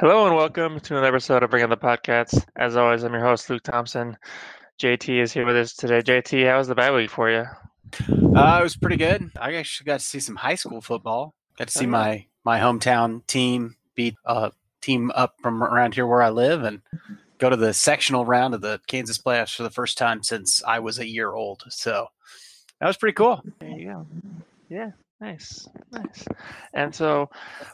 Hello and welcome to another episode of Bring on the Podcast. As always, I'm your host, Luke Thompson. JT is here with us today. JT, how was the bye week for you? Uh, it was pretty good. I actually got to see some high school football. Got to see Oh, my my hometown team beat a team up from around here where I live, and go to the sectional round of the Kansas playoffs for the first time since I was a year old. So that was pretty cool. There you go. Yeah, nice, nice. And so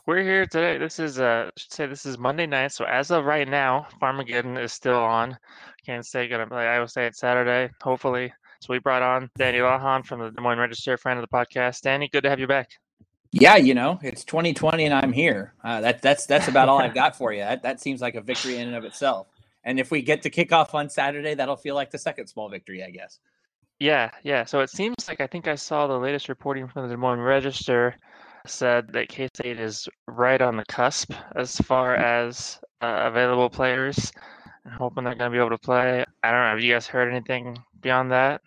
we're here today. This is uh, I should say this is Monday night. So as of right now, Farmageddon is still on. Kansas State gonna play Iowa State Saturday, hopefully. So we brought on Danny Lahan from the Des Moines Register, friend of the podcast. Danny, good to have you back. Yeah, you know, it's 2020 and I'm here. Uh, that that's that's about all I've got for you. That that seems like a victory in and of itself. And if we get to kick off on Saturday, that'll feel like the second small victory, I guess. Yeah, yeah. So it seems like I think I saw the latest reporting from the Des Moines Register said that K State is right on the cusp as far as uh, available players. I'm hoping they're going to be able to play. I don't know. Have you guys heard anything beyond that?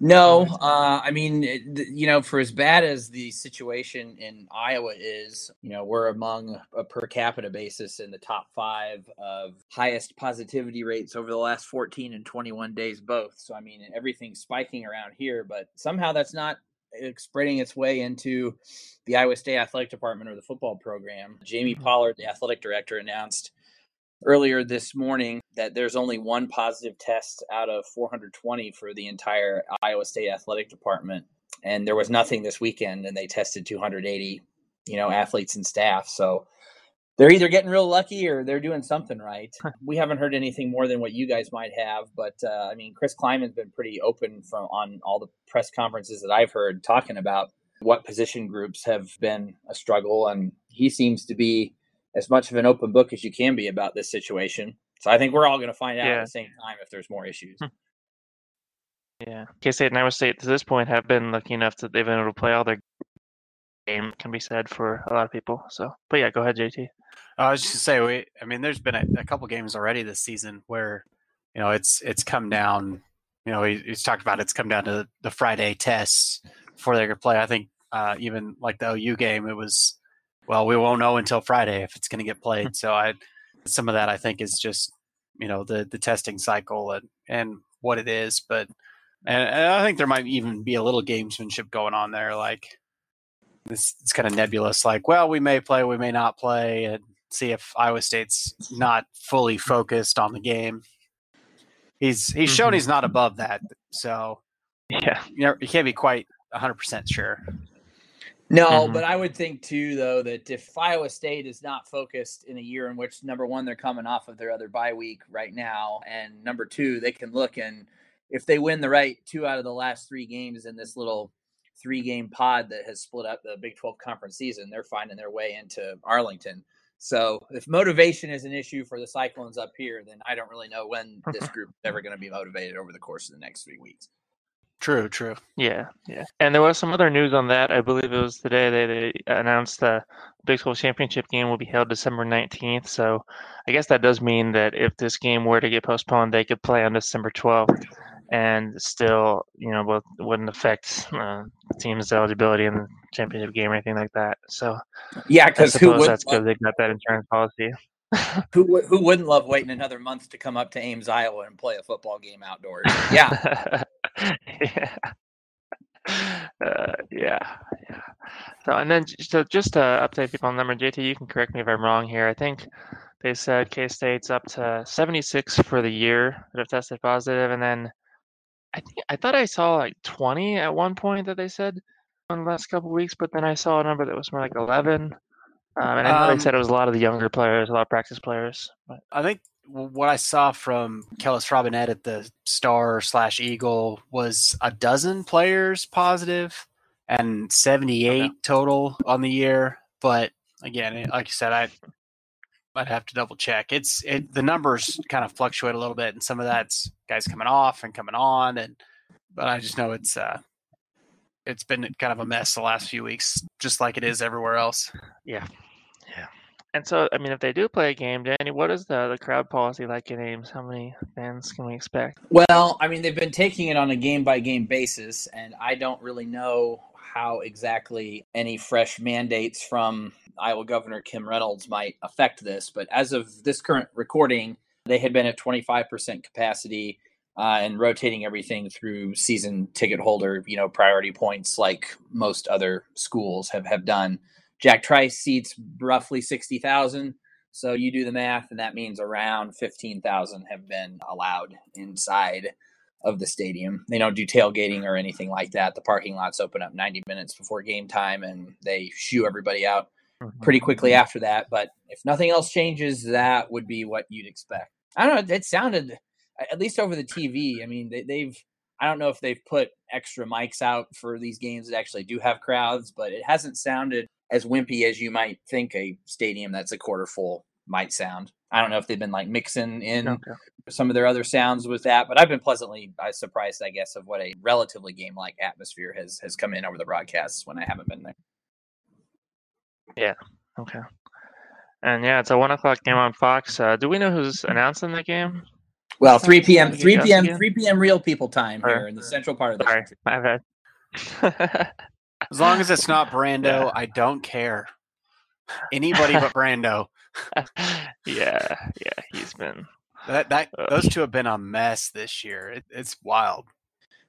No, uh, I mean, you know, for as bad as the situation in Iowa is, you know, we're among a per capita basis in the top five of highest positivity rates over the last 14 and 21 days, both. So, I mean, everything's spiking around here, but somehow that's not uh, spreading its way into the Iowa State athletic department or the football program. Jamie Mhm. Pollard, the athletic director, announced earlier this morning that there's only one positive test out of 420 for the entire Iowa State athletic department, and there was nothing this weekend, and they tested 280, you know, athletes and staff. So they're either getting real lucky or they're doing something right. we haven't heard anything more than what you guys might have, but uh, I mean, Chris Klieman's been pretty open from on all the press conferences that I've heard talking about what position groups have been a struggle, and he seems to be as much of an open book as you can be about this situation. So I think we're all going to find out Yeah. at the same time if there's more issues. Yeah. K State and Iowa State to this point have been lucky enough that they've been able to play all their game, can be said for a lot of people. So, but yeah, go ahead, JT. I was just gonna say, we. I mean, there's been a, a couple games already this season where, you know, it's it's come down. You know, he, he's talked about it's come down to the Friday tests before they could play. I think uh, even like the OU game, it was well, we won't know until Friday if it's going to get played. so I, some of that I think is just you know the the testing cycle and and what it is, but and, and I think there might even be a little gamesmanship going on there, like. This it's kind of nebulous. Like, well, we may play, we may not play, and see if Iowa State's not fully focused on the game. He's he's shown Mhm. he's not above that, so Yeah. you know you can't be quite 100 percent sure. No, Mhm. but I would think too, though, that if Iowa State is not focused in a year in which number one they're coming off of their other bye week right now, and number two they can look and if they win the right two out of the last three games in this little three game pod that has split up the Big 12 conference season, they're finding their way into Arlington. So if motivation is an issue for the Cyclones up here, then I don't really know when this group is ever going to be motivated over the course of the next three weeks. True, true. Yeah, yeah. And there was some other news on that. I believe it was today they, they announced the Big 12 championship game will be held December 19th. So I guess that does mean that if this game were to get postponed, they could play on December 12th and still, you know, both wouldn't affect uh, team's eligibility in the championship game or anything like that. So Yeah, because who suppose would that's because they got that insurance policy. Who who wouldn't love waiting another month to come up to Ames, Iowa, and play a football game outdoors? Yeah, yeah. Uh, yeah, yeah. So, and then so just to update people on the number, JT, you can correct me if I'm wrong here. I think they said K State's up to 76 for the year that have tested positive, and then I think I thought I saw like 20 at one point that they said in the last couple weeks, but then I saw a number that was more like 11. Um, and I know Um, they said it was a lot of the younger players, a lot of practice players. But I think what I saw from Kellis Robinett at the Star slash Eagle was a dozen players positive and 78 Okay. total on the year. But again, like you said, I I'd have to double check. It's it, the numbers kind of fluctuate a little bit, and some of that's guys coming off and coming on, and but I just know it's uh it's been kind of a mess the last few weeks, just like it is everywhere else. Yeah. And so, I mean, if they do play a game, Danny, what is the the crowd policy like in Ames? How many fans can we expect? Well, I mean, they've been taking it on a game by game basis, and I don't really know how exactly any fresh mandates from Iowa Governor Kim Reynolds might affect this, but as of this current recording, they had been at 25% capacity uh, and rotating everything through season ticket holder, you know, priority points like most other schools have, have done. Jack Trice seats roughly 60,000. So you do the math, and that means around 15,000 have been allowed inside of the stadium. They don't do tailgating or anything like that. The parking lots open up 90 minutes before game time and they shoo everybody out mm-hmm. pretty quickly after that. But if nothing else changes, that would be what you'd expect. I don't know. It sounded, at least over the TV. I mean, they, have I don't know if they've put extra mics out for these games that actually do have crowds, but it hasn't sounded as wimpy as you might think a stadium that's a quarter full might sound. I don't know if they've been like mixing in okay. some of their other sounds with that, but I've been pleasantly uh, surprised, I guess, of what a relatively game like atmosphere has has come in over the broadcasts when I haven't been there. Yeah. Okay. And yeah, it's a one o'clock game on Fox. Uh, do we know who's announcing the game? Well, three p.m. three p.m. three p.m. real people time or, here in the central part of the sorry, my bad. as long as it's not Brando, yeah. I don't care. Anybody but Brando. yeah, yeah, he's been that that uh, those two have been a mess this year. It, it's wild.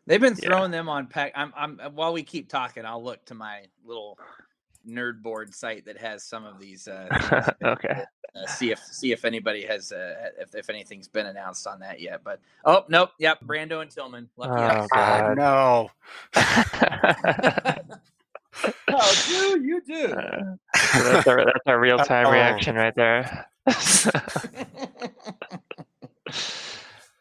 They've been throwing yeah. them on pack. I'm, I'm while we keep talking, I'll look to my little nerd board site that has some of these. Uh, okay. Uh, see if see if anybody has uh, if if anything's been announced on that yet. But oh nope, yep, Brando and Tillman. Lucky oh, God. no. oh, do you do? Uh, that's our that's our real time oh. reaction right there.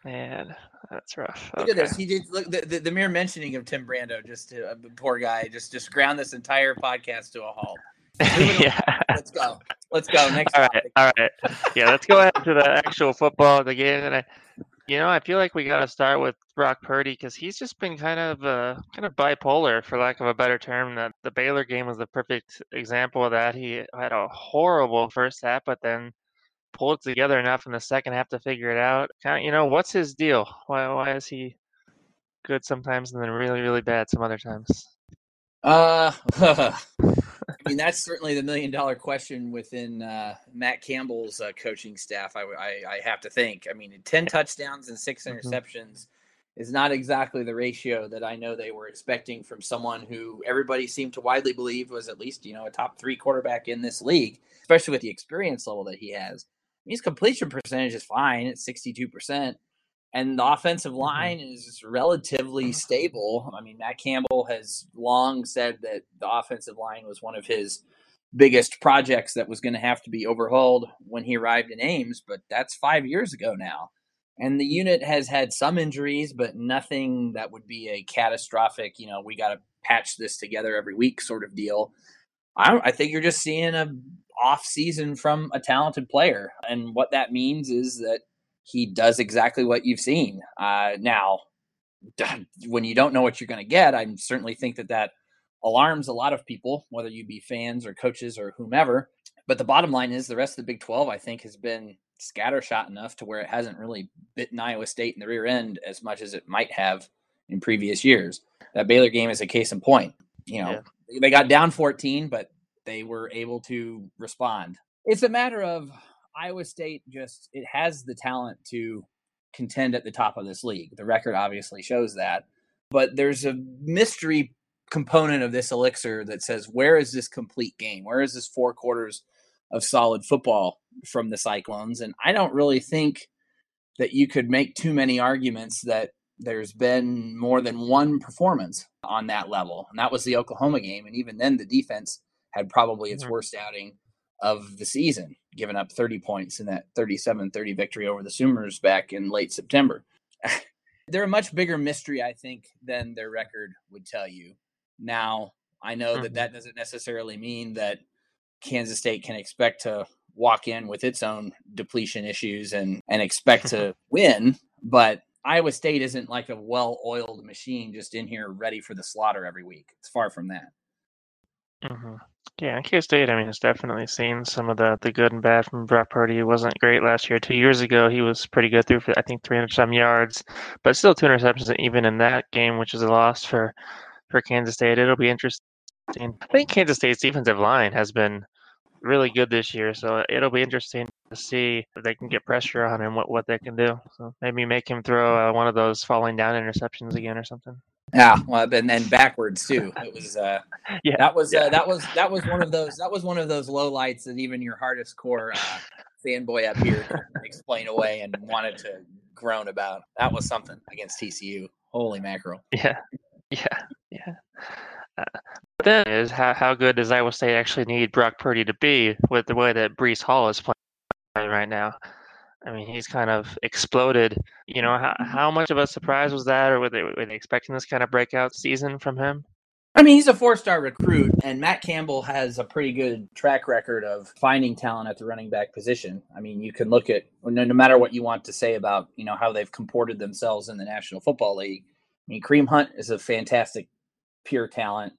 Man, that's rough. Look okay. at this. He did look the, the, the, mere mentioning of Tim Brando, just to, uh, poor guy, just just ground this entire podcast to a halt. yeah. Let's go. Let's go. Next. All right. All right. Yeah. Let's go ahead to the actual football the game. And I, you know, I feel like we got to start with Brock Purdy because he's just been kind of uh, kind of bipolar, for lack of a better term. That the Baylor game was the perfect example of that. He had a horrible first half, but then pulled together enough in the second half to figure it out. Kind of, you know, what's his deal? Why why is he good sometimes and then really really bad some other times? Uh, I mean, that's certainly the million dollar question within uh, Matt Campbell's uh, coaching staff. I, I, I, have to think. I mean, 10 touchdowns and six mm-hmm. interceptions mm-hmm. is not exactly the ratio that I know they were expecting from someone who everybody seemed to widely believe was at least, you know, a top three quarterback in this league, especially with the experience level that he has. I mean, his completion percentage is fine at 62% and the offensive mm-hmm. line is relatively stable. I mean, Matt Campbell has long said that the offensive line was one of his biggest projects that was going to have to be overhauled when he arrived in Ames, but that's five years ago now. And the unit has had some injuries, but nothing that would be a catastrophic, you know, we got to patch this together every week sort of deal. I, I think you're just seeing a off season from a talented player. And what that means is that he does exactly what you've seen. Uh, now, when you don't know what you're going to get, I certainly think that that alarms a lot of people, whether you be fans or coaches or whomever. But the bottom line is the rest of the Big 12, I think, has been scattershot enough to where it hasn't really bitten Iowa State in the rear end as much as it might have in previous years. That Baylor game is a case in point. You know, yeah. they got down 14, but they were able to respond. It's a matter of Iowa State just it has the talent to contend at the top of this league. The record obviously shows that. But there's a mystery component of this elixir that says where is this complete game? Where is this four quarters of solid football from the Cyclones? And I don't really think that you could make too many arguments that there's been more than one performance on that level. And that was the Oklahoma game. And even then, the defense had probably its mm-hmm. worst outing of the season, giving up 30 points in that 37 30 victory over the Sooners back in late September. They're a much bigger mystery, I think, than their record would tell you. Now, I know mm-hmm. that that doesn't necessarily mean that Kansas State can expect to walk in with its own depletion issues and, and expect to win, but Iowa State isn't like a well oiled machine just in here ready for the slaughter every week. It's far from that. Mm-hmm. Yeah, K State, I mean, has definitely seen some of the, the good and bad from Brock Purdy. He wasn't great last year. Two years ago, he was pretty good through, I think, 300 some yards, but still two interceptions even in that game, which is a loss for, for Kansas State. It'll be interesting. I think Kansas State's defensive line has been really good this year. So it'll be interesting to see if they can get pressure on him, what what they can do. So maybe make him throw uh, one of those falling down interceptions again or something. Yeah, well, and then backwards too. It was uh, yeah, that was yeah. uh, that was that was one of those that was one of those low lights that even your hardest core uh, fanboy up here explain away and wanted to groan about. That was something against TCU. Holy mackerel! Yeah, yeah, yeah. Uh, but then is how how good does Iowa State actually need Brock Purdy to be with the way that Breece Hall is playing right now? I mean, he's kind of exploded. You know, how, mm-hmm. how much of a surprise was that, or were they, were they expecting this kind of breakout season from him? I mean, he's a four star recruit, and Matt Campbell has a pretty good track record of finding talent at the running back position. I mean, you can look at no, no matter what you want to say about you know how they've comported themselves in the National Football League. I mean, Kareem Hunt is a fantastic pure talent.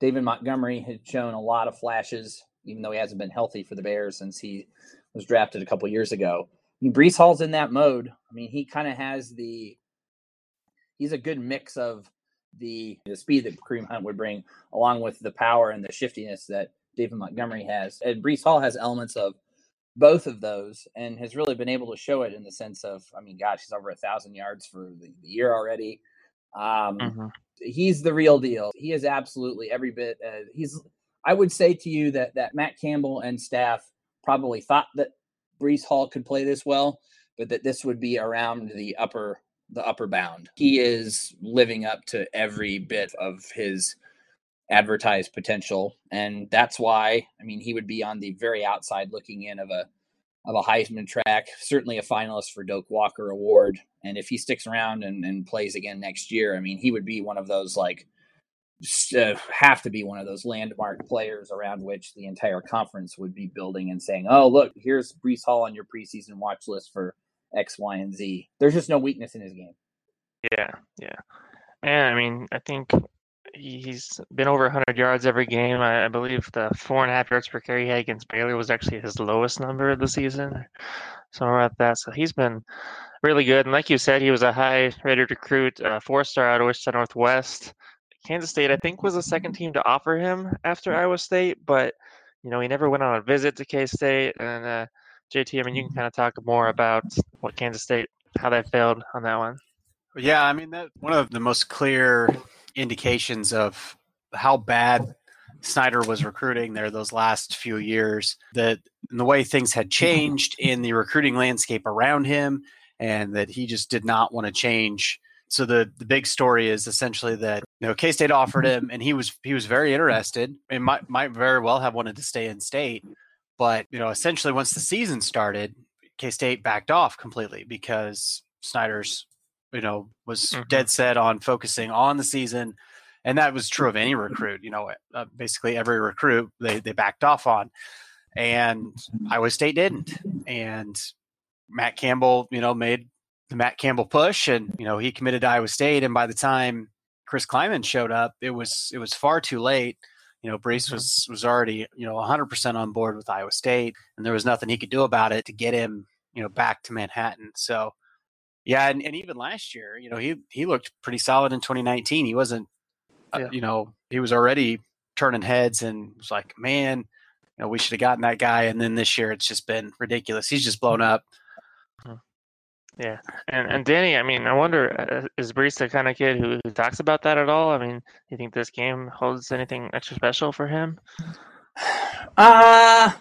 David Montgomery had shown a lot of flashes, even though he hasn't been healthy for the Bears since he was drafted a couple years ago. Breece Hall's in that mode. I mean, he kind of has the he's a good mix of the the speed that Kareem Hunt would bring, along with the power and the shiftiness that David Montgomery has. And Breece Hall has elements of both of those and has really been able to show it in the sense of, I mean, gosh, he's over a thousand yards for the, the year already. Um, mm-hmm. He's the real deal. He is absolutely every bit. Uh, he's. I would say to you that that Matt Campbell and staff probably thought that Breece Hall could play this well, but that this would be around the upper the upper bound. He is living up to every bit of his advertised potential, and that's why I mean he would be on the very outside looking in of a of a Heisman track, certainly a finalist for Doak Walker Award. And if he sticks around and, and plays again next year, I mean, he would be one of those like uh, have to be one of those landmark players around which the entire conference would be building and saying, "Oh, look, here's Breece Hall on your preseason watch list for X, Y, and Z." There's just no weakness in his game. Yeah, yeah, and I mean, I think he's been over 100 yards every game. I, I, believe the four and a half yards per carry he had against Baylor was actually his lowest number of the season, somewhere at that. So he's been really good. And like you said, he was a high-rated recruit, uh, four-star out of Wichita Northwest. Kansas State, I think, was the second team to offer him after Iowa State, but you know he never went on a visit to K State. And uh, JT, I mean, you can mm-hmm. kind of talk more about what Kansas State, how they failed on that one. Yeah, I mean that one of the most clear indications of how bad Snyder was recruiting there those last few years. That the way things had changed in the recruiting landscape around him, and that he just did not want to change so the the big story is essentially that you know K State offered him, and he was he was very interested, and might might very well have wanted to stay in state, but you know essentially once the season started, K State backed off completely because Snyder's you know was mm-hmm. dead set on focusing on the season, and that was true of any recruit. You know, uh, basically every recruit they they backed off on, and Iowa State didn't, and Matt Campbell, you know, made the Matt Campbell push, and you know he committed to Iowa State. And by the time Chris Klieman showed up, it was it was far too late. You know, Breece mm-hmm. was was already you know 100 percent on board with Iowa State, and there was nothing he could do about it to get him you know back to Manhattan. So yeah, and, and even last year, you know, he he looked pretty solid in 2019. He wasn't, uh, yeah. uh, you know, he was already turning heads and was like, man, you know, we should have gotten that guy. And then this year, it's just been ridiculous. He's just blown up. Yeah, and and Danny, I mean, I wonder, uh, is Breece the kind of kid who, who talks about that at all? I mean, do you think this game holds anything extra special for him? Uh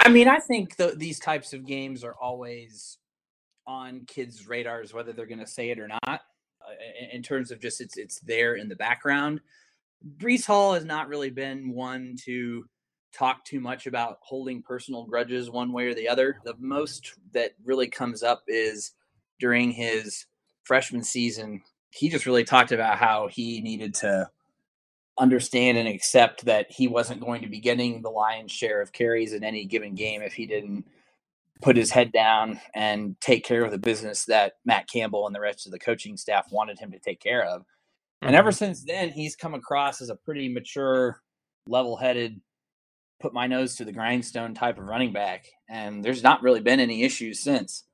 I mean, I think the, these types of games are always on kids' radars, whether they're going to say it or not. Uh, in, in terms of just it's it's there in the background. Breece Hall has not really been one to talk too much about holding personal grudges one way or the other. The most that really comes up is during his freshman season. He just really talked about how he needed to understand and accept that he wasn't going to be getting the lion's share of carries in any given game if he didn't put his head down and take care of the business that Matt Campbell and the rest of the coaching staff wanted him to take care of. And ever mm-hmm. since then, he's come across as a pretty mature, level headed put my nose to the grindstone type of running back, and there's not really been any issues since.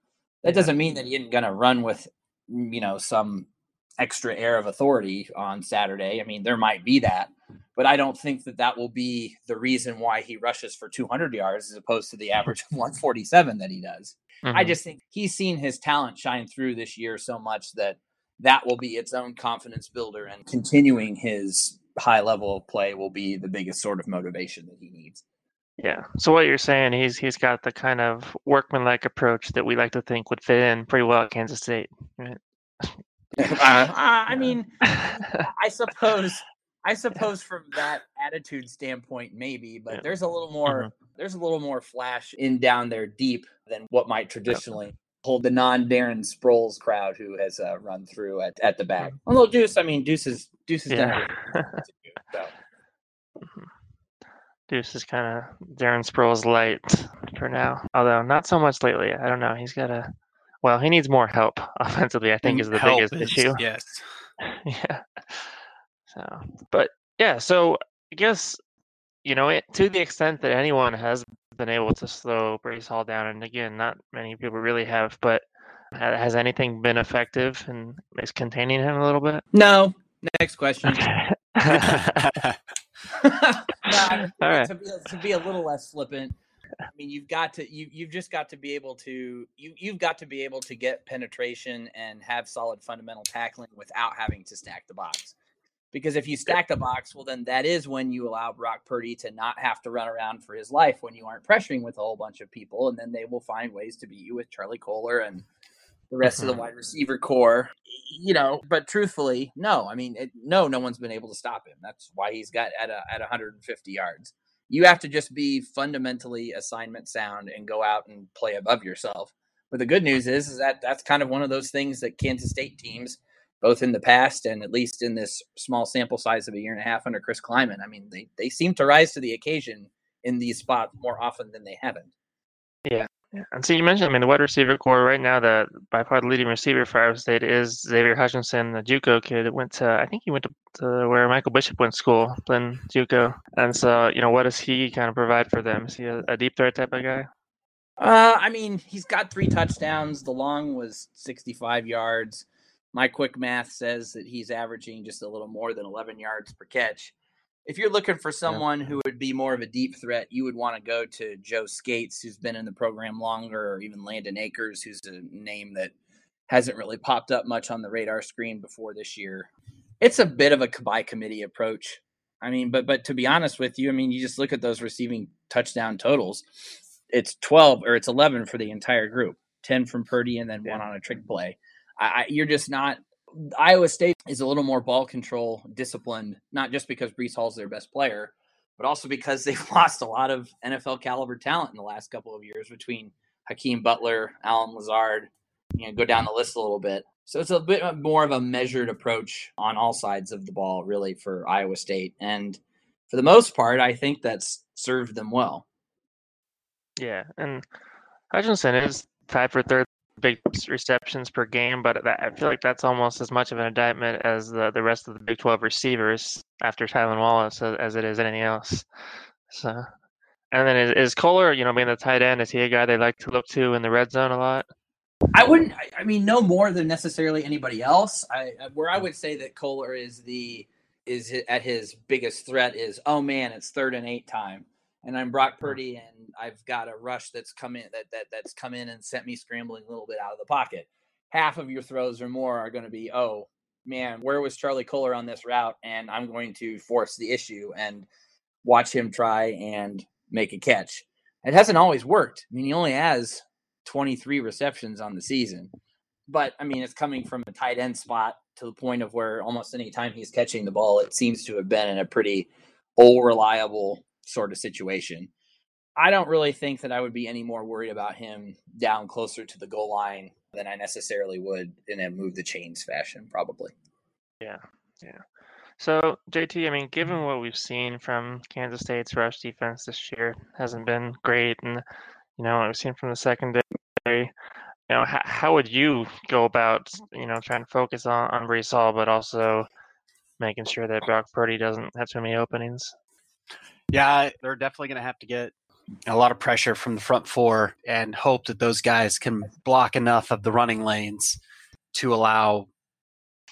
That doesn't mean that he isn't going to run with, mm, you know, some extra air of authority on Saturday. I mean, there might be that, but I don't think that that will be the reason why he rushes for 200 yards as opposed to the average of 147 that he does. Mm-hmm. I just think he's seen his talent shine through this year so much that that will be its own confidence builder and continuing his high level of play will be the biggest sort of motivation that he needs. Yeah. So what you're saying, he's he's got the kind of workmanlike approach that we like to think would fit in pretty well at Kansas State, right? uh, I mean, I suppose I suppose from that attitude standpoint, maybe, but yeah. there's a little more mm-hmm. there's a little more flash in down there deep than what might traditionally yeah. hold the non Darren Sproles crowd who has uh, run through at, at the back. Although Deuce, I mean Deuce is Deuce is yeah. done so. Deuce is kind of Darren Sproles light for now, although not so much lately. I don't know. He's got a well, he needs more help offensively. I think is the help biggest is, issue. Yes. yeah. So, but yeah, so I guess you know it, to the extent that anyone has been able to slow Breece Hall down, and again, not many people really have, but has anything been effective in is containing him a little bit? No. Next question. nah, All right. to, be, to be a little less flippant, I mean, you've got to you you've just got to be able to you you've got to be able to get penetration and have solid fundamental tackling without having to stack the box. Because if you stack the box, well, then that is when you allow Brock Purdy to not have to run around for his life when you aren't pressuring with a whole bunch of people, and then they will find ways to beat you with Charlie Kolar and the rest mm-hmm. of the wide receiver corps. You know, but truthfully, no. I mean, it, no, no one's been able to stop him. That's why he's got at a, at 150 yards. You have to just be fundamentally assignment sound and go out and play above yourself. But the good news is, is that that's kind of one of those things that Kansas State teams both in the past and at least in this small sample size of a year and a half under Chris Klieman. I mean, they, they seem to rise to the occasion in these spots more often than they haven't. Yeah. yeah. And so you mentioned, I mean, the wide receiver corps right now, the by far the leading receiver for Iowa State is Xavier Hutchinson, the JUCO kid. That went to, I think he went to, to where Michael Bishop went to school, then JUCO. And so, you know, what does he kind of provide for them? Is he a, a deep threat type of guy? Uh, I mean, he's got three touchdowns. The long was 65 yards my quick math says that he's averaging just a little more than 11 yards per catch. If you're looking for someone yeah. who would be more of a deep threat, you would want to go to Joe Scates, who's been in the program longer, or even Landon Akers, who's a name that hasn't really popped up much on the radar screen before this year. It's a bit of a by committee approach. I mean, but but to be honest with you, I mean, you just look at those receiving touchdown totals. It's 12 or it's 11 for the entire group. 10 from Purdy and then yeah. one on a trick play. I, you're just not. Iowa State is a little more ball control disciplined, not just because Breece Hall's their best player, but also because they've lost a lot of NFL caliber talent in the last couple of years between Hakeem Butler, Allen Lazard, you know, go down the list a little bit. So it's a bit more of a measured approach on all sides of the ball, really, for Iowa State. And for the most part, I think that's served them well. Yeah. And Hutchinson is tied for third big receptions per game, but that, I feel like that's almost as much of an indictment as the, the rest of the Big 12 receivers after Tylan Wallace as, as it is anything else. So, and then is, is Kolar, you know, being the tight end, is he a guy they like to look to in the red zone a lot? I wouldn't. I mean, no more than necessarily anybody else. I where I would say that Kolar is the is at his biggest threat is oh man, it's third and eight time and I'm Brock Purdy, and I've got a rush that's come in that, that that's come in and sent me scrambling a little bit out of the pocket. Half of your throws or more are going to be, oh man, where was Charlie Kolar on this route? And I'm going to force the issue and watch him try and make a catch. It hasn't always worked. I mean, he only has 23 receptions on the season, but I mean, it's coming from a tight end spot to the point of where almost any time he's catching the ball, it seems to have been in a pretty old, reliable sort of situation. I don't really think that I would be any more worried about him down closer to the goal line than I necessarily would in a move the chains fashion, probably. Yeah, yeah. So JT, I mean, given what we've seen from Kansas State's rush defense this year, hasn't been great, and you know what we've seen from the secondary. You know, how, how would you go about you know trying to focus on on Breece Hall, but also making sure that Brock Purdy doesn't have too many openings? Yeah, they're definitely going to have to get a lot of pressure from the front four and hope that those guys can block enough of the running lanes to allow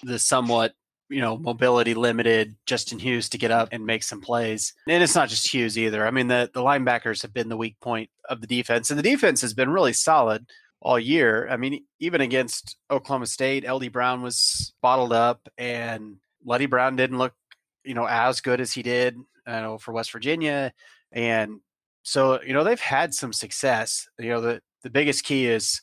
the somewhat you know, mobility limited Justin Hughes to get up and make some plays. And it's not just Hughes either. I mean, the, the linebackers have been the weak point of the defense, and the defense has been really solid all year. I mean, even against Oklahoma State, LD Brown was bottled up, and Leddie Brown didn't look, you know, as good as he did, know, for West Virginia. And so, you know, they've had some success. You know, the, the biggest key is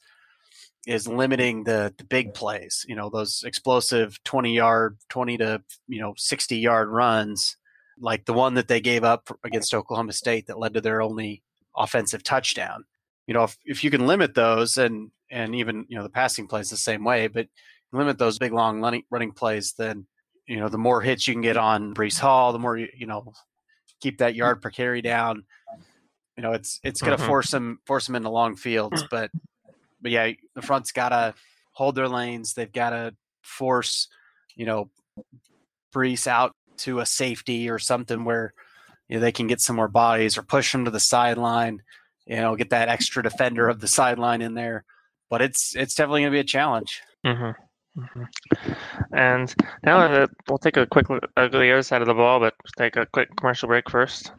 is limiting the the big plays. You know, those explosive twenty yard, twenty to you know sixty yard runs, like the one that they gave up against Oklahoma State that led to their only offensive touchdown. You know, if if you can limit those and and even you know the passing plays the same way, but limit those big long running, running plays, then you know the more hits you can get on Breece Hall, the more you know keep that yard per carry down. You know, it's it's going to mm-hmm. force them force them into long fields, but but yeah, the front's got to hold their lanes. They've got to force, you know, Breece out to a safety or something where you know they can get some more bodies or push them to the sideline. You know, get that extra defender of the sideline in there. But it's it's definitely going to be a challenge. Mm-hmm. Mm-hmm. And now we'll take a quick look at the other side of the ball, but take a quick commercial break first.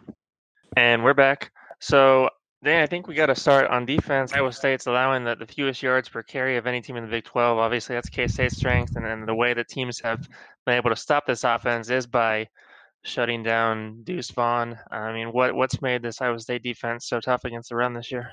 And we're back. So Dan, I think we got to start on defense. Iowa State's allowing the, the fewest yards per carry of any team in the Big 12. Obviously, that's K State's strength, and, and the way that teams have been able to stop this offense is by shutting down Deuce Vaughn. I mean, what what's made this Iowa State defense so tough against the run this year?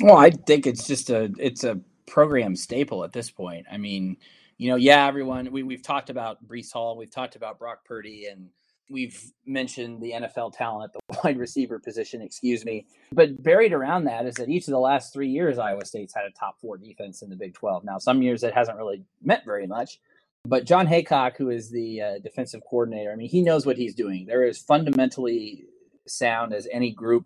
Well, I think it's just a it's a program staple at this point. I mean, you know, yeah, everyone we we've talked about Breece Hall, we've talked about Brock Purdy, and we've mentioned the NFL talent the wide receiver position, excuse me. But buried around that is that each of the last three years, Iowa State's had a top four defense in the Big 12. Now, some years it hasn't really meant very much. But Jon Heacock, who is the uh, defensive coordinator, I mean, he knows what he's doing. They're as fundamentally sound as any group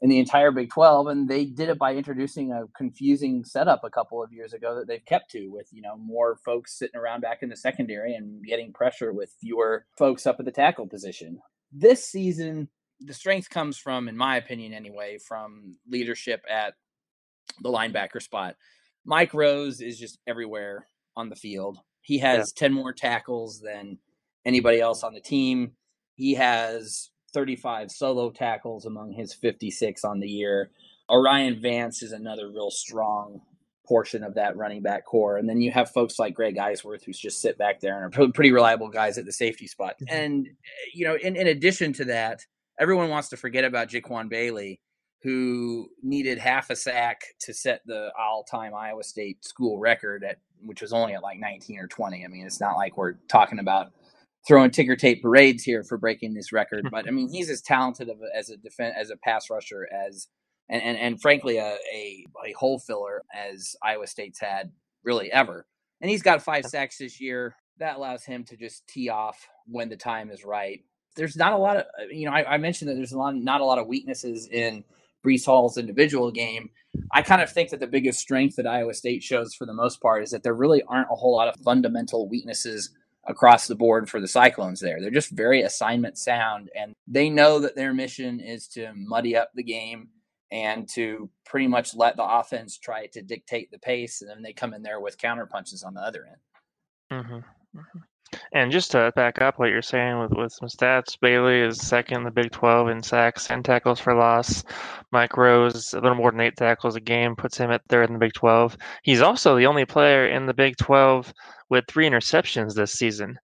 in the entire Big 12, and they did it by introducing a confusing setup a couple of years ago that they've kept to, with you know more folks sitting around back in the secondary and getting pressure with fewer folks up at the tackle position. This season, the strength comes from, in my opinion, anyway, from leadership at the linebacker spot. Mike Rose is just everywhere on the field. He has yeah. 10 more tackles than anybody else on the team. He has 35 solo tackles among his 56 on the year. O'Rien Vance is another real strong portion of that running back core. And then you have folks like Greg Eisworth, who's just sit back there and are pretty reliable guys at the safety spot. Mm-hmm. And, you know, in, in addition to that, everyone wants to forget about Jaquan Bailey, who needed half a sack to set the all time Iowa State school record at which was only at like 19 or 20. I mean, it's not like we're talking about throwing ticker tape parades here for breaking this record, but I mean he's as talented of a, as a defense as a pass rusher as and and, and frankly a, a, a hole filler as Iowa State's had really ever. And he's got five sacks this year. That allows him to just tee off when the time is right. There's not a lot of uh, you know I, I mentioned that there's a lot not a lot of weaknesses in Breece Hall's individual game. I kind of think that the biggest strength that Iowa State shows for the most part is that there really aren't a whole lot of fundamental weaknesses across the board for the Cyclones there. They're just very assignment sound, and they know that their mission is to muddy up the game and to pretty much let the offense try to dictate the pace, and then they come in there with counter punches on the other end. Mm-hmm. Mm-hmm. And just to back up what you're saying with, with some stats, Bailey is second in the Big 12 in sacks and tackles for loss. Mike Rose, a little more than eight tackles a game, puts him at third in the Big 12. He's also the only player in the Big 12 with three interceptions this season.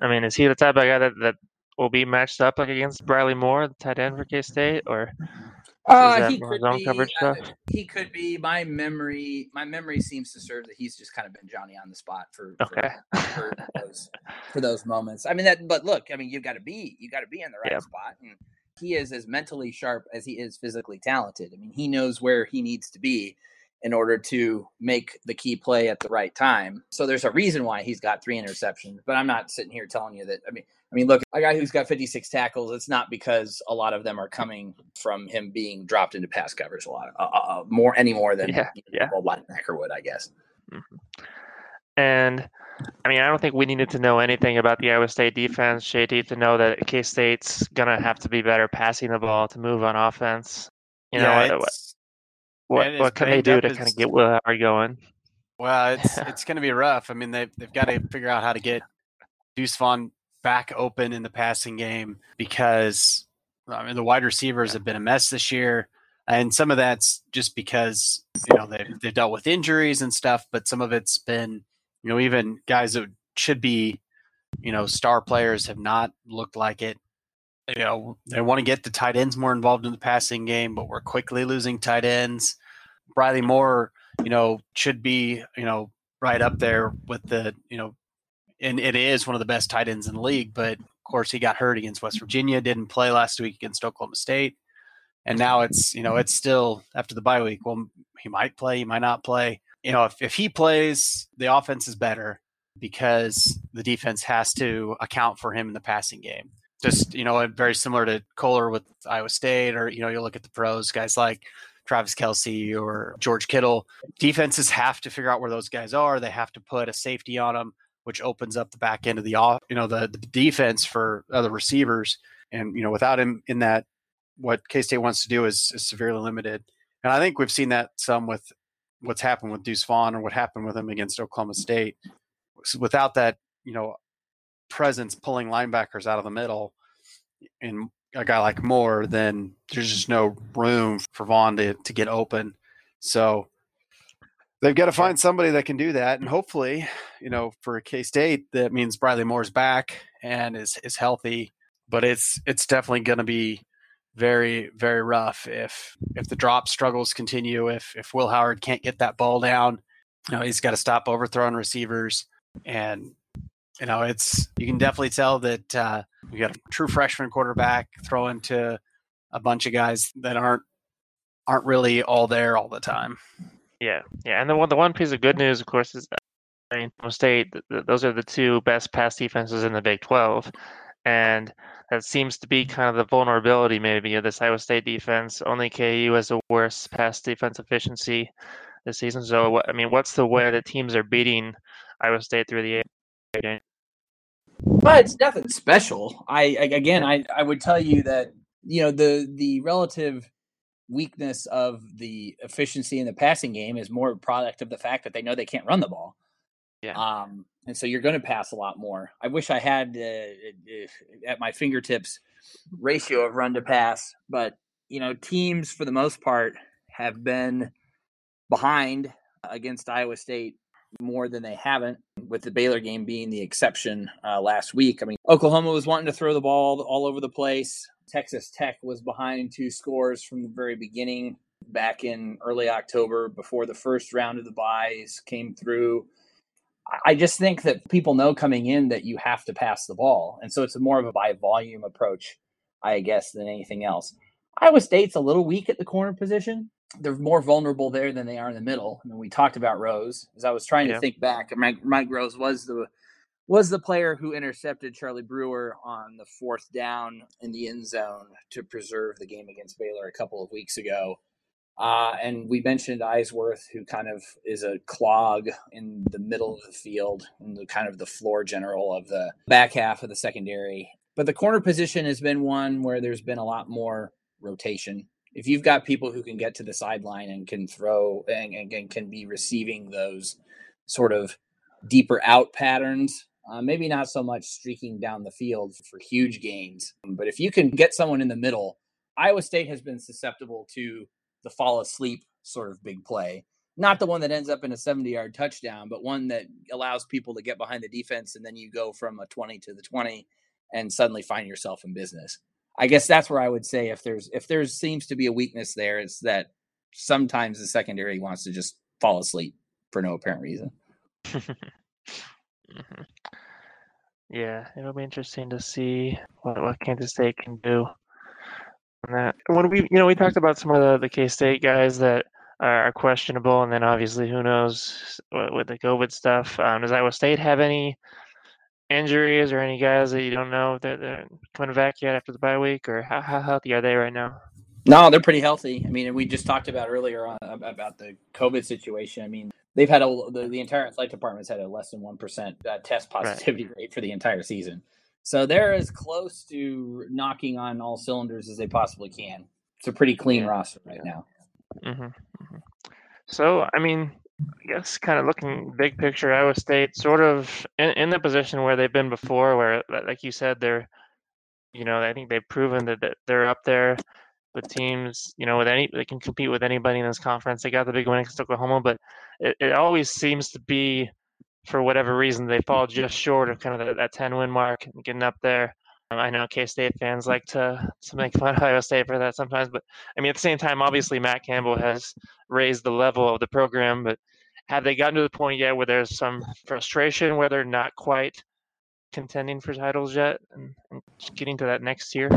I mean, is he the type of guy that, that will be matched up like against Briley Moore, the tight end for K State, or uh, he could be. Uh, he could be. My memory, my memory seems to serve that he's just kind of been Johnny on the spot for okay for, for those for those moments. I mean that, but look, I mean you've got to be you've got to be in the right yeah. spot, and he is as mentally sharp as he is physically talented. I mean he knows where he needs to be in order to make the key play at the right time. So there's a reason why he's got three interceptions. But I'm not sitting here telling you that. I mean, I mean, look, a guy who's got 56 tackles. It's not because a lot of them are coming from him being dropped into pass covers a lot, uh, uh, uh more any more than yeah, you know, yeah. a linebacker would, I guess. Mm-hmm. And I mean, I don't think we needed to know anything about the Iowa State defense, JT, to know that K State's gonna have to be better passing the ball to move on offense. You yeah, know, what what can they do to kind of get where are going? Well, it's it's going to be rough. I mean, they they've got to figure out how to get Deuce Vaughn back open in the passing game because I mean the wide receivers have been a mess this year. And some of that's just because, you know, they've, they've dealt with injuries and stuff, but some of it's been, you know, even guys that should be, you know, star players have not looked like it. You know, they want to get the tight ends more involved in the passing game, but we're quickly losing tight ends. Briley Moore, you know, should be, you know, right up there with the, you know, and it is one of the best tight ends in the league. But of course, he got hurt against West Virginia, didn't play last week against Oklahoma State, and now it's you know it's still after the bye week. Well, he might play, he might not play. You know, if if he plays, the offense is better because the defense has to account for him in the passing game. Just you know, very similar to Kolar with Iowa State, or you know, you look at the pros, guys like Travis Kelce or George Kittle. Defenses have to figure out where those guys are. They have to put a safety on them, which opens up the back end of the off, you know, the, the defense for other receivers. And you know, without him in that, what K State wants to do is, is severely limited. And I think we've seen that some with what's happened with Deuce Vaughn or what happened with him against Oklahoma State. Without that, you know, presence pulling linebackers out of the middle, and a guy like Moore, then there's just no room for Vaughn to, to get open. So they've got to find somebody that can do that. And hopefully, you know, for K State, that means Briley Moore's back and is is healthy. But it's it's definitely going to be very very rough if if the drop struggles continue. If if Will Howard can't get that ball down, you know, he's got to stop overthrowing receivers. And you know, it's you can definitely tell that uh, we got a true freshman quarterback throwing to a bunch of guys that aren't aren't really all there all the time. Yeah, yeah, and the one the one piece of good news, of course, is that Oklahoma State. Th- th- those are the two best pass defenses in the Big Twelve, and that seems to be kind of the vulnerability maybe of this Iowa State defense. Only KU has the worst pass defense efficiency this season. So, I mean, what's the way that teams are beating Iowa State through the air? But it's nothing special. I, I again, I, I would tell you that you know the the relative weakness of the efficiency in the passing game is more a product of the fact that they know they can't run the ball. Yeah. Um, and so you're going to pass a lot more. I wish I had uh, at my fingertips ratio of run to pass, but you know, teams for the most part have been behind against Iowa State more than they haven't, with the Baylor game being the exception uh, last week. I mean, Oklahoma was wanting to throw the ball all over the place. Texas Tech was behind two scores from the very beginning back in early October before the first round of the buys came through. I just think that people know coming in that you have to pass the ball. And so it's more of a by volume approach, I guess, than anything else. Iowa State's a little weak at the corner position they're more vulnerable there than they are in the middle. I mean, we talked about Rose. As I was trying yeah. to think back, Mike, Mike Rose was the was the player who intercepted Charlie Brewer on the fourth down in the end zone to preserve the game against Baylor a couple of weeks ago. Uh, and we mentioned Eisworth, who kind of is a clog in the middle of the field and the kind of the floor general of the back half of the secondary. But the corner position has been one where there's been a lot more rotation if you've got people who can get to the sideline and can throw and, and, and can be receiving those sort of deeper out patterns, uh, maybe not so much streaking down the field for huge gains, but if you can get someone in the middle, Iowa State has been susceptible to the fall asleep sort of big play. Not the one that ends up in a 70 yard touchdown, but one that allows people to get behind the defense and then you go from a 20 to the 20 and suddenly find yourself in business. I guess that's where I would say if there's if there seems to be a weakness there, it's that sometimes the secondary wants to just fall asleep for no apparent reason. mm-hmm. Yeah, it'll be interesting to see what, what Kansas State can do on that. When we, you know, we talked about some of the, the K State guys that are questionable, and then obviously who knows with the COVID stuff. Um, does Iowa State have any injuries or any guys that you don't know that they're coming back yet after the bye week, or how, how healthy are they right now? No, they're pretty healthy. I mean, we just talked about earlier on about the COVID situation. I mean, they've had a the, the entire athletic department's had a less than one percent uh, test positivity right. rate for the entire season. So they're as close to knocking on all cylinders as they possibly can. It's a pretty clean yeah. roster right now. Mm-hmm. Mm-hmm. So, I mean, I guess kind of looking big picture, Iowa State sort of in, in the position where they've been before, where like you said, they're, you know, I think they've proven that, that they're up there with teams, you know, with any they can compete with anybody in this conference. They got the big win against Oklahoma, but it, it always seems to be, for whatever reason, they fall just short of kind of that, that 10 win mark and getting up there. Um, I know K State fans like to to make fun of Iowa State for that sometimes, but I mean at the same time, obviously Matt Campbell has raised the level of the program, but have they gotten to the point yet where there's some frustration where they're not quite contending for titles yet and, and getting to that next tier?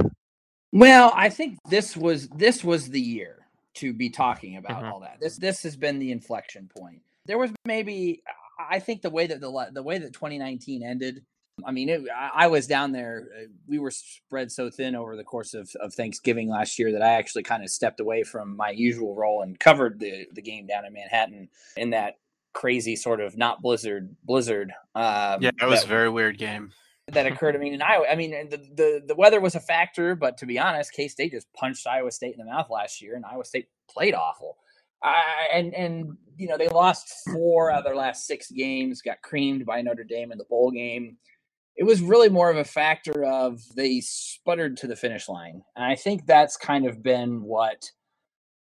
Well, I think this was this was the year to be talking about Mhm. all that. This this has been the inflection point. There was maybe I think the way that the the way that 2019 ended. I mean, it, I I was down there. uh, We were spread so thin over the course of, of Thanksgiving last year that I actually kind of stepped away from my usual role and covered the the game down in Manhattan in that crazy sort of not blizzard blizzard. Um, Yeah, that was that- a very weird game. That occurred. I mean, in Iowa, I mean, the, the the weather was a factor, but to be honest, K State just punched Iowa State in the mouth last year, and Iowa State played awful. I, and and you know they lost four out of their last six games, got creamed by Notre Dame in the bowl game. It was really more of a factor of they sputtered to the finish line, and I think that's kind of been what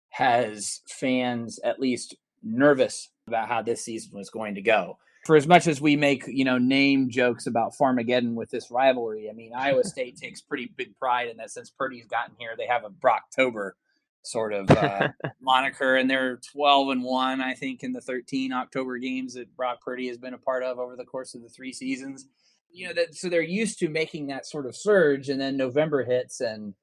has fans at least nervous about how this season was going to go for as much as we make you know name jokes about Farmageddon with this rivalry, I mean Iowa State takes pretty big pride in that since Purdy's gotten here, they have a Brocktober sort of uh, moniker, and they're twelve and one, I think, in the thirteen October games that Brock Purdy has been a part of over the course of the three seasons. You know that so they're used to making that sort of surge, and then November hits and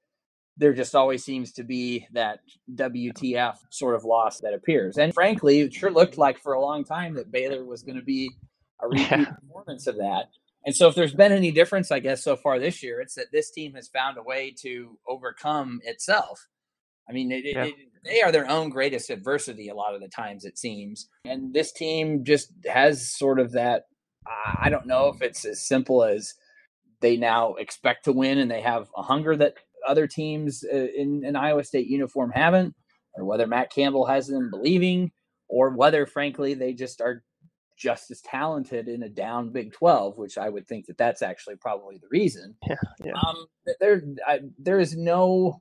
there just always seems to be that WTF sort of loss that appears. And frankly, it sure looked like for a long time that Baylor was going to be a repeat Yeah. performance of that. And so, if there's been any difference, I guess, so far this year, it's that this team has found a way to overcome itself. I mean, it, Yeah. it- they are their own greatest adversity a lot of the times, it seems. And this team just has sort of that. I don't know if it's as simple as they now expect to win and they have a hunger that other teams uh, in an Iowa State uniform haven't, or whether Matt Campbell has them believing, or whether, frankly, they just are just as talented in a down Big 12, which I would think that that's actually probably the reason. Yeah, yeah. Um, there, I, there is no.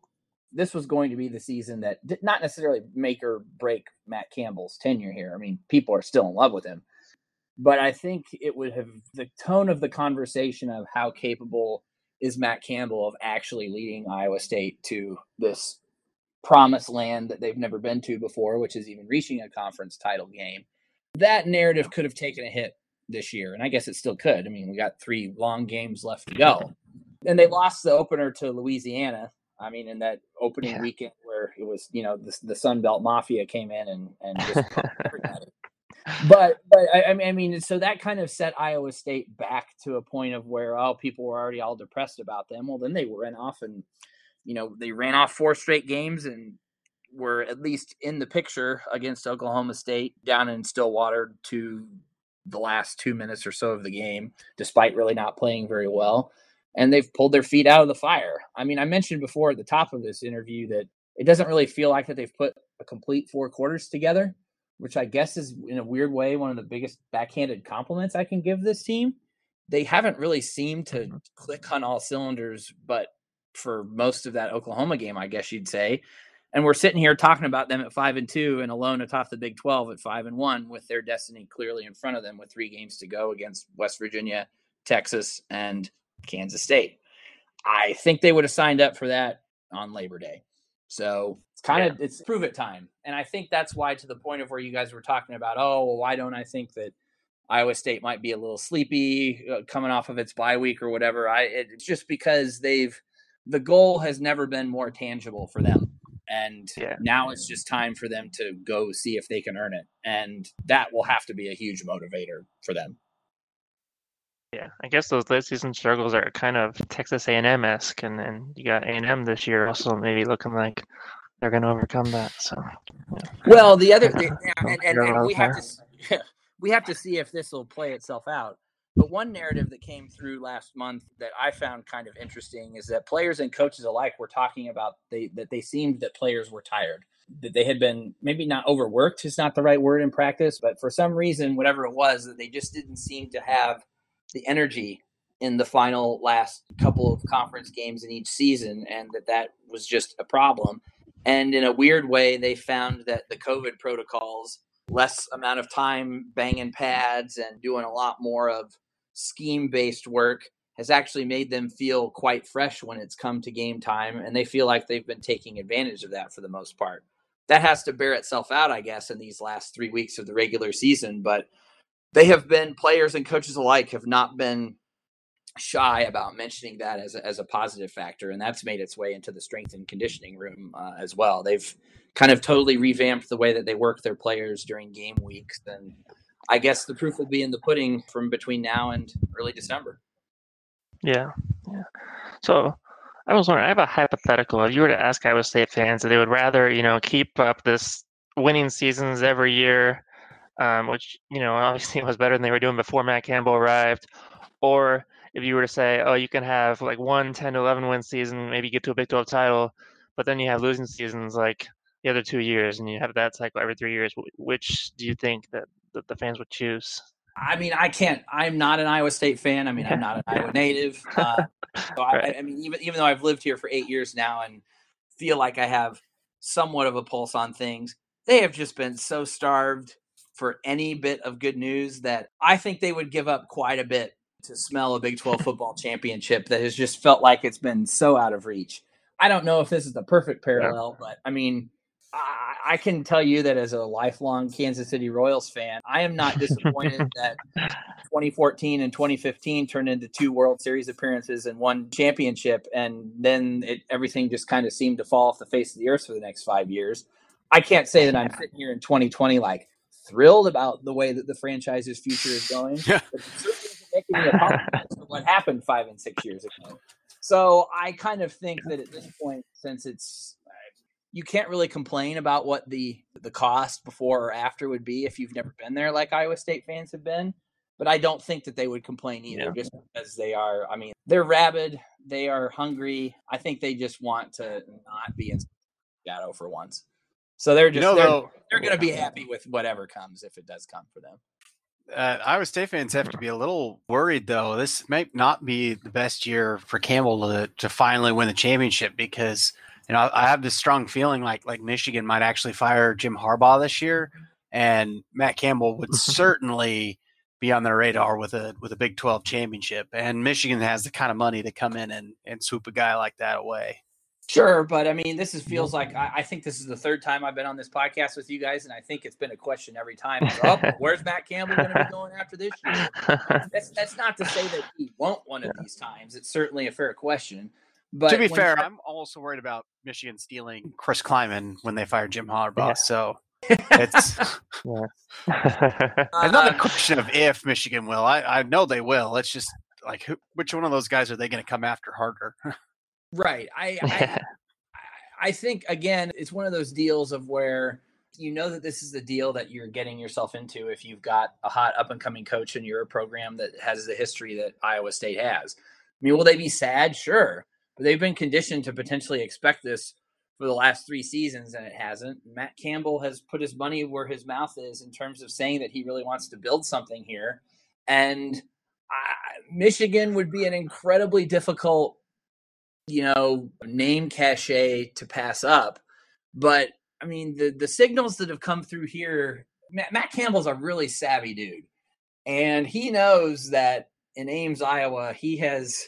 This was going to be the season that did not necessarily make or break Matt Campbell's tenure here. I mean, people are still in love with him, but I think it would have the tone of the conversation of how capable is Matt Campbell of actually leading Iowa State to this promised land that they've never been to before, which is even reaching a conference title game. That narrative could have taken a hit this year, and I guess it still could. I mean, we got three long games left to go. And they lost the opener to Louisiana. I mean, in that opening Yeah. weekend where it was, you know, the, the Sun Belt Mafia came in and, and just but but I, I mean, so that kind of set Iowa State back to a point of where oh, people were already all depressed about them. Well, then they ran off and you know they ran off four straight games and were at least in the picture against Oklahoma State down in Stillwater to the last two minutes or so of the game, despite really not playing very well. And they've pulled their feet out of the fire. I mean, I mentioned before at the top of this interview that it doesn't really feel like that they've put a complete four quarters together which I guess is in a weird way one of the biggest backhanded compliments I can give this team. They haven't really seemed to Mhm. click on all cylinders, but for most of that Oklahoma game, I guess you'd say. And we're sitting here talking about them at five and two and alone atop the Big Twelve at five and one, with their destiny clearly in front of them with three games to go against West Virginia, Texas, and Kansas State. I think they would have signed up for that on Labor Day. So it's kind of it's prove it time, and I think that's why to the point of where you guys were talking about, oh, well, why don't I think that Iowa State might be a little sleepy uh, coming off of its bye week or whatever? I it's just because they've the goal has never been more tangible for them, and Yeah. now it's just time for them to go see if they can earn it, and that will have to be a huge motivator for them. Yeah, I guess those late season struggles are kind of Texas A&M esque, and and you got A&M this year also maybe looking like they're going to overcome that. So yeah. Well, the other, the, yeah, oh, and, and, and we have to, we have to see if this will play itself out. But one narrative that came through last month that I found kind of interesting is that players and coaches alike were talking about they that they seemed that players were tired. that they had been maybe not overworked is not the right word in practice, but for some reason, whatever it was, that they just didn't seem to have the energy in the final last couple of conference games in each season, and that that was just a problem. And in a weird way, they found that the COVID protocols, less amount of time banging pads and doing a lot more of scheme based work, has actually made them feel quite fresh when it's come to game time. And they feel like they've been taking advantage of that for the most part. That has to bear itself out, I guess, in these last three weeks of the regular season. But they have been, players and coaches alike, have not been shy about mentioning that as a, as a positive factor, and that's made its way into the strength and conditioning room uh, as well. They've kind of totally revamped the way that they work their players during game weeks, and I guess the proof will be in the pudding from between now and early December. Yeah, yeah. So I was wondering, I have a hypothetical. If you were to ask Iowa State fans that they would rather, you know, keep up this winning seasons every year, um, which you know obviously was better than they were doing before Matt Campbell arrived, or if you were to say, oh, you can have like one 10 to 11 win season, maybe get to a Big 12 title, but then you have losing seasons like the other two years, and you have that cycle every three years. Which do you think that, that the fans would choose? I mean, I can't. I'm not an Iowa State fan. I mean, I'm not an Iowa native. Uh, so I, I, mean, even even though I've lived here for eight years now and feel like I have somewhat of a pulse on things, they have just been so starved for any bit of good news that I think they would give up quite a bit to smell a Big 12 football championship that has just felt like it's been so out of reach. I don't know if this is the perfect parallel, yeah. but I mean, I, I, can tell you that as a lifelong Kansas City Royals fan, I am not disappointed that 2014 and 2015 turned into two World Series appearances and one championship, and then it, everything just kind of seemed to fall off the face of the earth for the next five years. I can't say that I'm sitting here in 2020 like thrilled about the way that the franchise's future is going. Yeah making me apologize for what happened five and six years ago. So I kind of think that at this point, since it's you can't really complain about what the the cost before or after would be if you've never been there, like Iowa State fans have been. But I don't think that they would complain either, yeah. just because they are. I mean, they're rabid, they are hungry. I think they just want to not be in shadow for once. So they're just you know, they're, they're going to be happy with whatever comes if it does come for them. Uh, Iowa State fans have to be a little worried, though. This might not be the best year for Campbell to, to finally win the championship because you know I have this strong feeling like like Michigan might actually fire Jim Harbaugh this year, and Matt Campbell would certainly be on their radar with a with a Big Twelve championship. And Michigan has the kind of money to come in and and swoop a guy like that away. Sure, but I mean, this is feels like I, I, think this is the third time I've been on this podcast with you guys, and I think it's been a question every time. oh, where's Matt Campbell going to be going after this year? That's that's not to say that he won't one of these times. It's certainly a fair question. But to be fair, I'm also worried about Michigan stealing Chris Klieman when they fire Jim Harbaugh. Yeah. So it's it's not a um, question of if Michigan will. I, I know they will. It's just like who, which one of those guys are they going to come after harder? Right. I, I I think again, it's one of those deals of where you know that this is the deal that you're getting yourself into if you've got a hot up and coming coach and you're a program that has the history that Iowa State has. I mean, will they be sad? Sure. But they've been conditioned to potentially expect this for the last three seasons and it hasn't. Matt Campbell has put his money where his mouth is in terms of saying that he really wants to build something here. And Michigan would be an incredibly difficult you know, name cachet to pass up. But I mean, the the signals that have come through here, Matt, Matt Campbell's a really savvy dude, and he knows that in Ames, Iowa, he has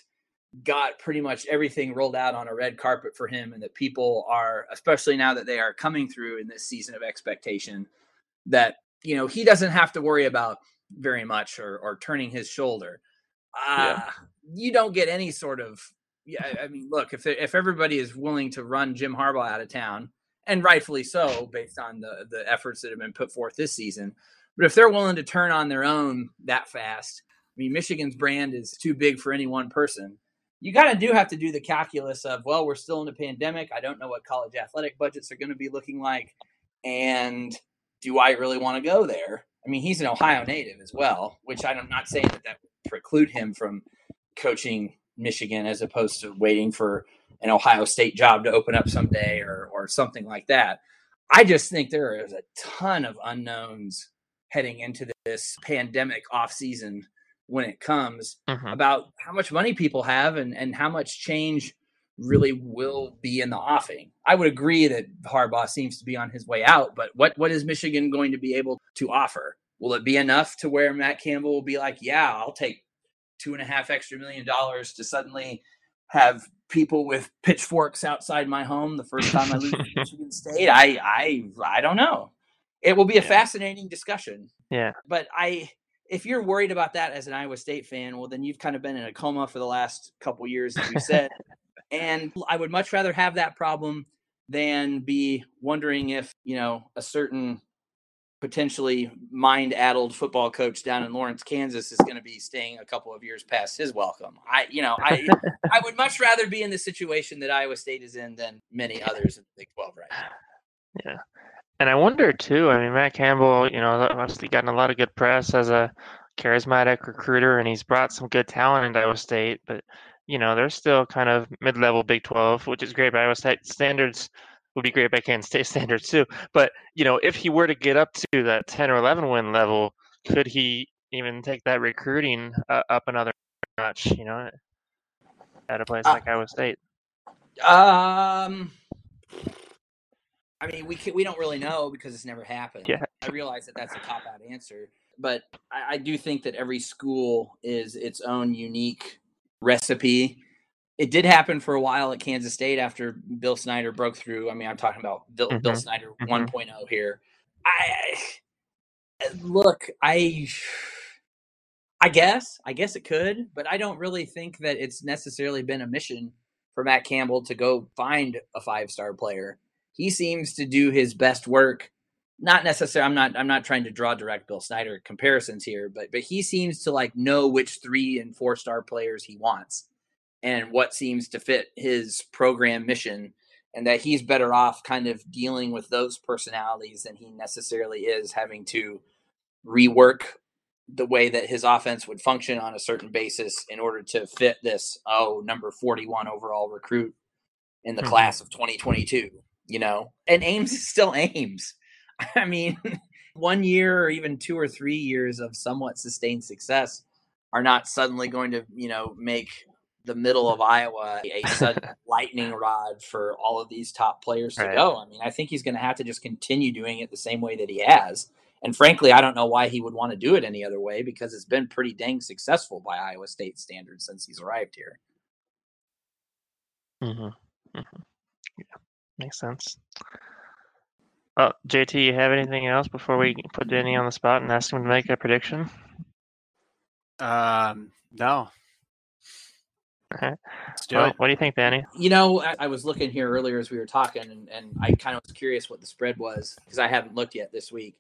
got pretty much everything rolled out on a red carpet for him, and that people are, especially now that they are coming through in this season of expectation, that you know he doesn't have to worry about very much or, or turning his shoulder. Uh, yeah. You don't get any sort of yeah, I mean, look, if if everybody is willing to run Jim Harbaugh out of town, and rightfully so, based on the the efforts that have been put forth this season, but if they're willing to turn on their own that fast, I mean, Michigan's brand is too big for any one person. You kind of do have to do the calculus of, well, we're still in a pandemic. I don't know what college athletic budgets are going to be looking like, and do I really want to go there? I mean, he's an Ohio native as well, which I'm not saying that that preclude him from coaching Michigan as opposed to waiting for an Ohio State job to open up someday or or something like that. I just think there is a ton of unknowns heading into this pandemic off season when it comes Mhm. about how much money people have and, and how much change really will be in the offing. I would agree that Harbaugh seems to be on his way out, but what, what is Michigan going to be able to offer? Will it be enough to where Matt Campbell will be like, yeah, I'll take two and a half extra million dollars to suddenly have people with pitchforks outside my home the first time I lose to Michigan State? I I I don't know. It will be a Yeah. fascinating discussion. Yeah. But I if you're worried about that as an Iowa State fan, well then you've kind of been in a coma for the last couple years, as you said. and I would much rather have that problem than be wondering if, you know, a certain potentially mind-addled football coach down in Lawrence, Kansas is going to be staying a couple of years past his welcome. I, you know, I I would much rather be in the situation that Iowa State is in than many others in the Big 12 right now. Yeah. And I wonder too, I mean, Matt Campbell, you know, obviously gotten a lot of good press as a charismatic recruiter and he's brought some good talent into Iowa State, but you know, they're still kind of mid-level Big 12, which is great by Iowa State standards would be great by Kansas State standards too. But, you know, if he were to get up to that 10 or 11 win level, could he even take that recruiting uh, up another notch, you know, at a place Uh, like Iowa State? Um, I mean, we can, we don't really know because it's never happened. Yeah. I realize that that's a cop out answer, but I, I do think that every school is its own unique recipe. It did happen for a while at Kansas State after Bill Snyder broke through. I mean, I'm talking about Bill, Bill Mhm. Snyder Mhm. 1.0 here. I look, I I guess, I guess it could, but I don't really think that it's necessarily been a mission for Matt Campbell to go find a five star player. He seems to do his best work. Not necessarily. I'm not. I'm not trying to draw direct Bill Snyder comparisons here, but but he seems to like know which three and four star players he wants, and what seems to fit his program mission, and that he's better off kind of dealing with those personalities than he necessarily is having to rework the way that his offense would function on a certain basis in order to fit this oh number 41 overall recruit in the Mhm. class of 2022 you know and ames is still ames i mean one year or even two or three years of somewhat sustained success are not suddenly going to you know make the middle of iowa a sudden lightning rod for all of these top players to Right. go i mean i think he's going to have to just continue doing it the same way that he has and frankly, I don't know why he would want to do it any other way because it's been pretty dang successful by Iowa State standards since he's arrived here. Mm-hmm. mm-hmm. Yeah, makes sense. Well, JT, you have anything else before we put Danny on the spot and ask him to make a prediction? Um, no. Okay. Do Well, what do you think, Danny? You know, I, I was looking here earlier as we were talking, and, and I kind of was curious what the spread was because I haven't looked yet this week.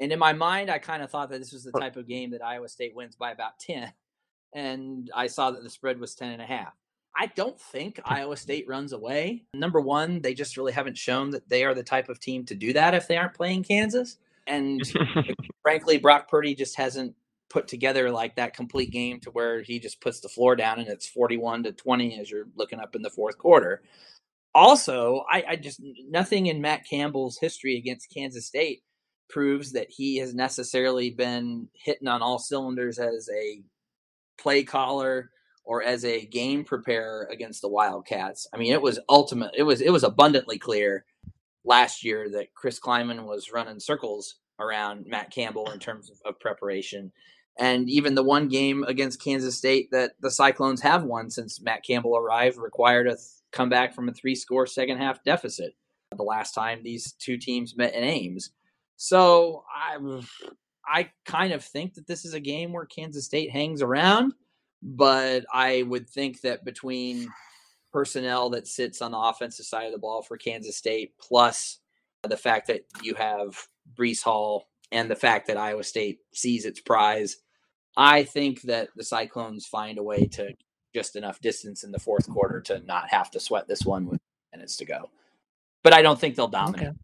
And in my mind, I kind of thought that this was the type of game that Iowa State wins by about 10. And I saw that the spread was 10 and a half. I don't think Iowa State runs away. Number one, they just really haven't shown that they are the type of team to do that if they aren't playing Kansas. And frankly, Brock Purdy just hasn't put together like that complete game to where he just puts the floor down and it's 41 to 20 as you're looking up in the fourth quarter. Also, I, I just nothing in Matt Campbell's history against Kansas State proves that he has necessarily been hitting on all cylinders as a play caller or as a game preparer against the Wildcats. I mean, it was ultimate. It was it was abundantly clear last year that Chris Klieman was running circles around Matt Campbell in terms of, of preparation. And even the one game against Kansas State that the Cyclones have won since Matt Campbell arrived required a th- comeback from a three score second half deficit the last time these two teams met in Ames. So I, I kind of think that this is a game where Kansas State hangs around, but I would think that between personnel that sits on the offensive side of the ball for Kansas State, plus the fact that you have Breece Hall and the fact that Iowa State sees its prize, I think that the Cyclones find a way to just enough distance in the fourth quarter to not have to sweat this one with minutes to go. But I don't think they'll dominate. Okay.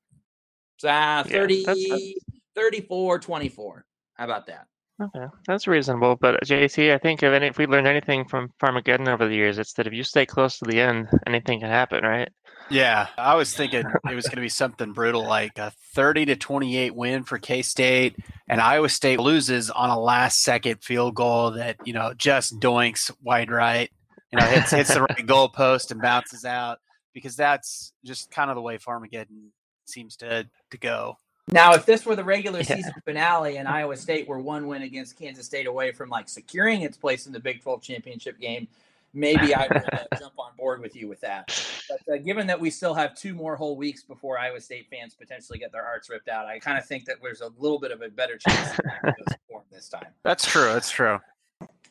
So, uh, Yeah, 30, that's- 34 24. How about that? Okay, that's reasonable. But uh, JT, I think if any, if we learned anything from Farmageddon over the years, it's that if you stay close to the end, anything can happen, right? Yeah, I was thinking it was going to be something brutal, like a thirty to twenty-eight win for K State, and Iowa State loses on a last-second field goal that you know just doinks wide right, you know hits hits the right goalpost and bounces out because that's just kind of the way Farmageddon seems to to go. Now, if this were the regular Yeah. season finale and Iowa State were one win against Kansas State away from like securing its place in the Big 12 championship game, maybe I would uh, jump on board with you with that. But uh, given that we still have two more whole weeks before Iowa State fans potentially get their hearts ripped out, I kind of think that there's a little bit of a better chance that it goes for 'em this time. That's true. That's true.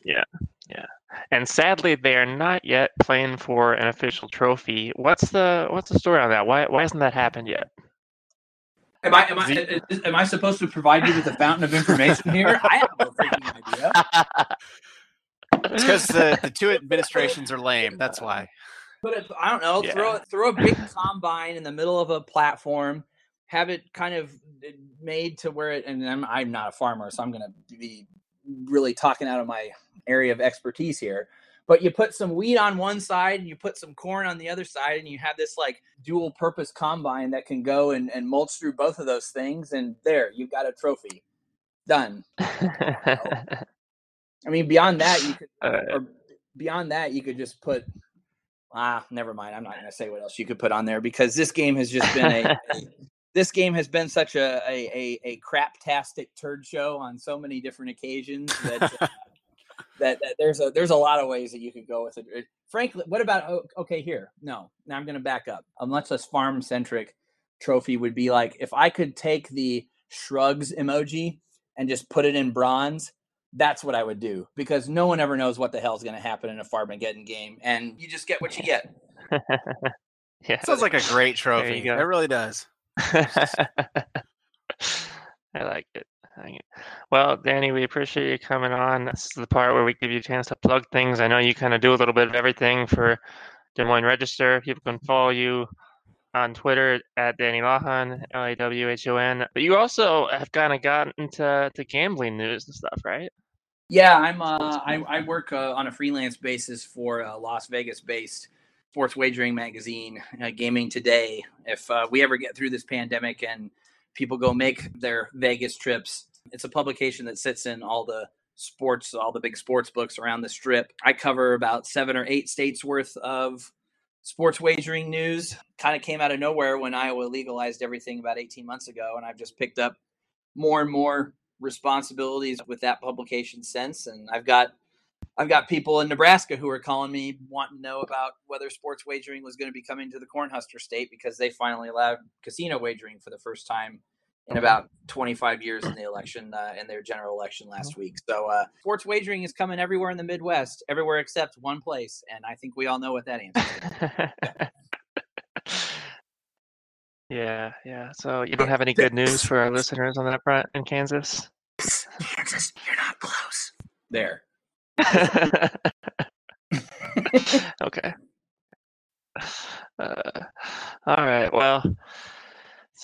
Yeah. Yeah. And sadly, they are not yet playing for an official trophy. What's the what's the story on that? Why why hasn't that happened yet? Am I, am, I, am I supposed to provide you with a fountain of information here? I have no freaking idea. It's because the, the two administrations are lame. That's why. But it, I don't know. Throw Yeah. throw a big combine in the middle of a platform. Have it kind of made to where it. And I'm I'm not a farmer, so I'm going to be really talking out of my area of expertise here. But you put some wheat on one side and you put some corn on the other side, and you have this like dual purpose combine that can go and, and mulch through both of those things. And there, you've got a trophy. Done. I mean, beyond that, you could Uh, or beyond that, you could just put. Ah, never mind. I'm not going to say what else you could put on there because this game has just been a. a- this game has been such a a, a, a craptastic turd show on so many different occasions that, uh, that that there's a there's a lot of ways that you could go with it. It- Frankly, what about oh, okay here? No, now I'm going to back up. A much less farm centric trophy would be like if I could take the shrugs emoji and just put it in bronze that's what I would do because no one ever knows what the hell is going to happen in a Farmageddon game, and you just get what you get. yeah. Sounds like a great trophy. It really does. I like it. Well, Danny, we appreciate you coming on. This is the part where we give you a chance to plug things. I know you kind of do a little bit of everything for Des Moines Register. People can follow you on Twitter at Danny Lawhon, L A W H O N. But you also have kind of gotten into to gambling news and stuff, right? Yeah, I'm. Uh, I, I work uh, on a freelance basis for a Las Vegas-based sports wagering magazine, uh, Gaming Today. If uh, we ever get through this pandemic and people go make their Vegas trips, it's a publication that sits in all the sports, all the big sports books around the strip. I cover about seven or eight states worth of sports wagering news. Kind of came out of nowhere when Iowa legalized everything about 18 months ago, and I've just picked up more and more responsibilities with that publication since and I've got I've got people in Nebraska who are calling me wanting to know about whether sports wagering was going to be coming to the Cornhusker state because they finally allowed casino wagering for the first time in about 25 years in the election uh, in their general election last week. So uh, sports wagering is coming everywhere in the Midwest, everywhere except one place, and I think we all know what that answer is. yeah, yeah. So you don't have any good news for our listeners on that front in Kansas? Kansas, you're not close. There. okay. Uh, all right. Well,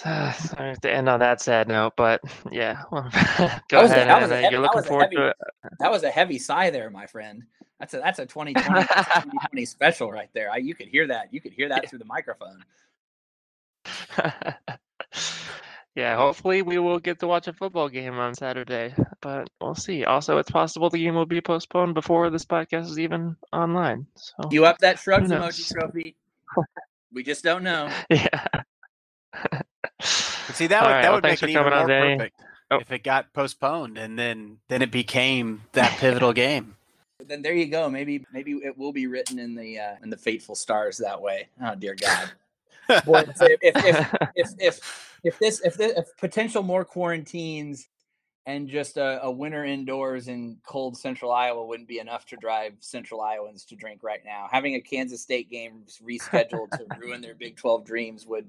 uh, sorry to end on that sad note, but yeah. Well, go That was a- ahead. and, heavy- you're looking forward heavy- to it. That was a heavy sigh there, my friend. That's a that's a 2020, 2020 special right there. I, you could hear that. You could hear that through the microphone. Yeah. Hopefully, we will get to watch a football game on Saturday, but we'll see. Also, it's possible the game will be postponed before this podcast is even online. So You up that shrugs emoji knows? trophy? We just don't know. yeah. See, that All would right, that well, would make it even coming on, more perfect Oh. if it got postponed and then then it became that pivotal game. Then there you go. Maybe maybe it will be written in the uh, in the fateful stars that way. Oh dear God. Boy, if, if, if, if if this if this, if potential more quarantines and just a, a winter indoors in cold central Iowa wouldn't be enough to drive central Iowans to drink right now. Having a Kansas State game rescheduled to ruin their Big 12 dreams would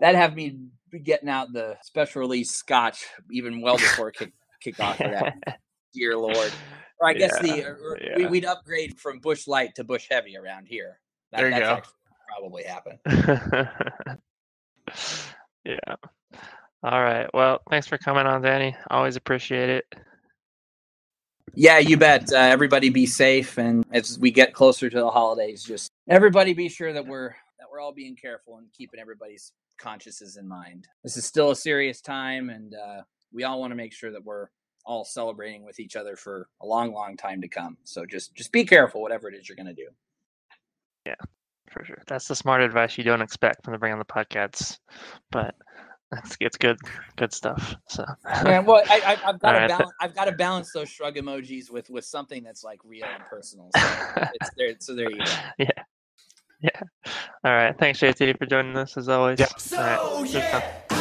that have me getting out the special release scotch even well before kick kickoff for that. Dear Lord. Or I guess the Yeah, or yeah. we, we'd upgrade from Busch Light to Busch Heavy around here. That, There you that's go. actually probably happen. yeah. All right. Well, thanks for coming on, Danny. Always appreciate it. Yeah, you bet. Uh, everybody be safe, and as we get closer to the holidays, just everybody be sure that we're that we're all being careful and keeping everybody's consciences in mind. This is still a serious time, and uh, we all want to make sure that we're all celebrating with each other for a long, long time to come. So just just be careful, whatever it is you're going to do. Yeah, for sure. That's the smart advice you don't expect from the Bring on the Podcasts, but it's it's good good stuff. So yeah, well, I, have got to right. balance. I've got to balance those shrug emojis with with something that's like real and personal. So it's there. So there you go. Yeah. Yeah. All right. Thanks, JT, for joining us as always. Yep. So, All right. yeah.